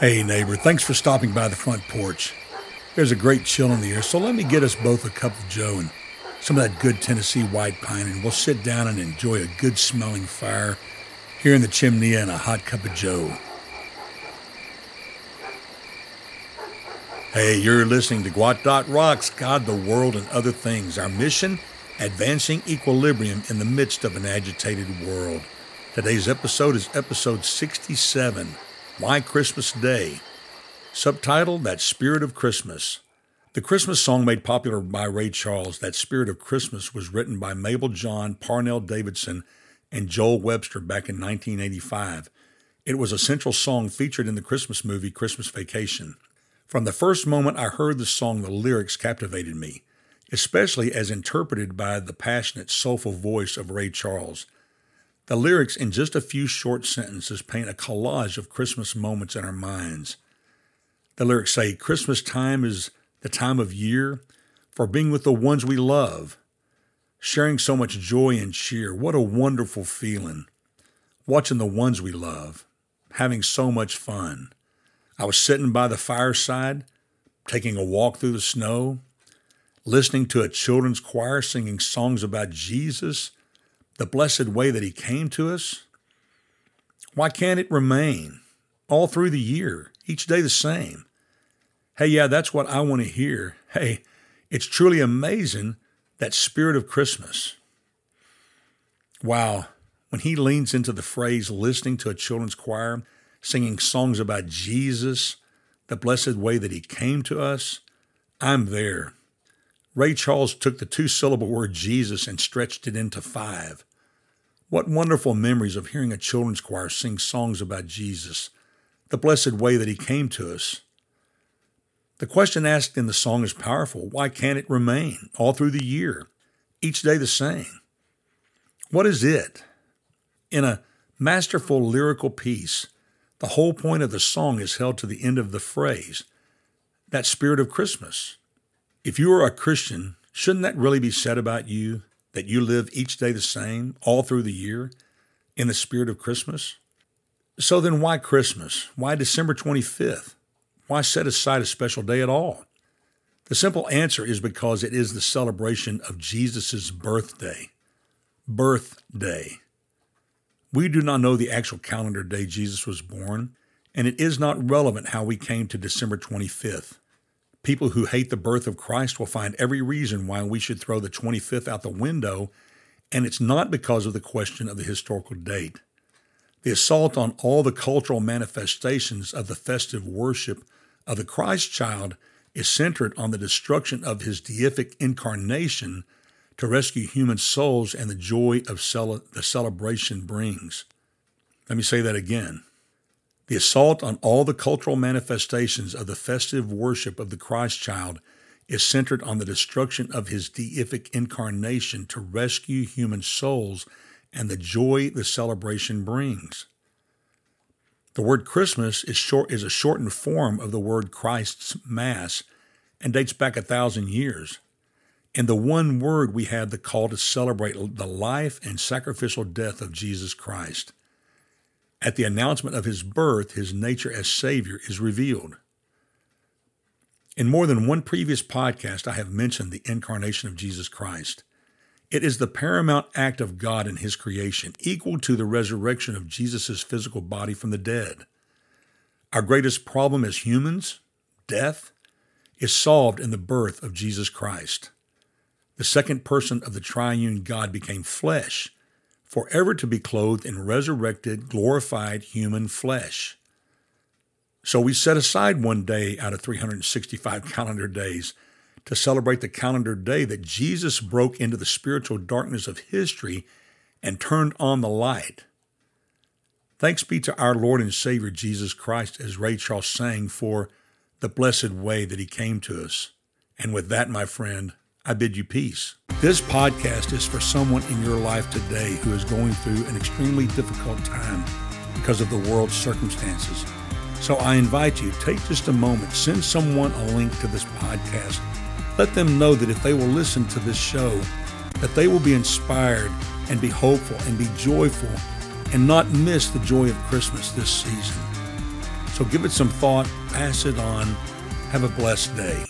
Hey, neighbor, thanks for stopping by the front porch. There's a great chill in the air, so let me get us both a cup of joe and some of that good Tennessee white pine, and we'll sit down and enjoy a good smelling fire here in the chimney and a hot cup of joe. Hey, you're listening to Gwot Dot Rocks, God, the World, and Other Things. Our mission, advancing equilibrium in the midst of an agitated world. Today's episode is episode 67, Why Christmas Day. Subtitled That Spirit of Christmas. The Christmas song made popular by Ray Charles, That Spirit of Christmas, was written by Mable John, Parnell Davidson, and Joel Webster back in 1985. It was a central song featured in the Christmas movie Christmas Vacation. From the first moment I heard the song, the lyrics captivated me, especially as interpreted by the passionate, soulful voice of Ray Charles. The lyrics, in just a few short sentences, paint a collage of Christmas moments in our minds. The lyrics say, Christmas time is the time of year for being with the ones we love, sharing so much joy and cheer. What a wonderful feeling. Watching the ones we love, having so much fun. I was sitting by the fireside, taking a walk through the snow, listening to a children's choir singing songs about Jesus, the blessed way that He came to us. Why can't it remain all through the year, each day the same? Hey, yeah, that's what I want to hear. Hey, it's truly amazing that spirit of Christmas. Wow, when he leans into the phrase listening to a children's choir, singing songs about Jesus, the blessed way that he came to us, I'm there. Ray Charles took the two syllable word Jesus and stretched it into five. What wonderful memories of hearing a children's choir sing songs about Jesus, the blessed way that he came to us. The question asked in the song is powerful. Why can't it remain all through the year, each day the same? What is it? In a masterful lyrical piece, the whole point of the song is held to the end of the phrase, that spirit of Christmas. If you are a Christian, shouldn't that really be said about you, that you live each day the same, all through the year, in the spirit of Christmas? So then, why Christmas? Why December 25th? Why set aside a special day at all? The simple answer is because it is the celebration of Jesus' birthday. Birthday. We do not know the actual calendar day Jesus was born, and it is not relevant how we came to December 25th. People who hate the birth of Christ will find every reason why we should throw the 25th out the window, and it's not because of the question of the historical date. The assault on all the cultural manifestations of the festive worship of the Christ child is centered on the destruction of his deific incarnation to rescue human souls and the joy of the celebration brings. Let me say that again. The assault on all the cultural manifestations of the festive worship of the Christ child is centered on the destruction of his deific incarnation to rescue human souls and the joy the celebration brings. The word Christmas is short is a shortened form of the word Christ's Mass and dates back a thousand years. In the one word, we have the call to celebrate the life and sacrificial death of Jesus Christ. At the announcement of his birth, his nature as Savior is revealed. In more than one previous podcast, I have mentioned the incarnation of Jesus Christ. It is the paramount act of God in his creation, equal to the resurrection of Jesus' physical body from the dead. Our greatest problem as humans, death, is solved in the birth of Jesus Christ the second person of the triune God became flesh, forever to be clothed in resurrected, glorified human flesh. So we set aside one day out of 365 calendar days to celebrate the calendar day that Jesus broke into the spiritual darkness of history and turned on the light. Thanks be to our Lord and Savior Jesus Christ, as Ray Charles sang, for the blessed way that he came to us. And with that, my friend, I bid you peace. This podcast is for someone in your life today who is going through an extremely difficult time because of the world's circumstances. So I invite you, take just a moment, send someone a link to this podcast. Let them know that if they will listen to this show, that they will be inspired and be hopeful and be joyful and not miss the joy of Christmas this season. So give it some thought, pass it on. Have a blessed day.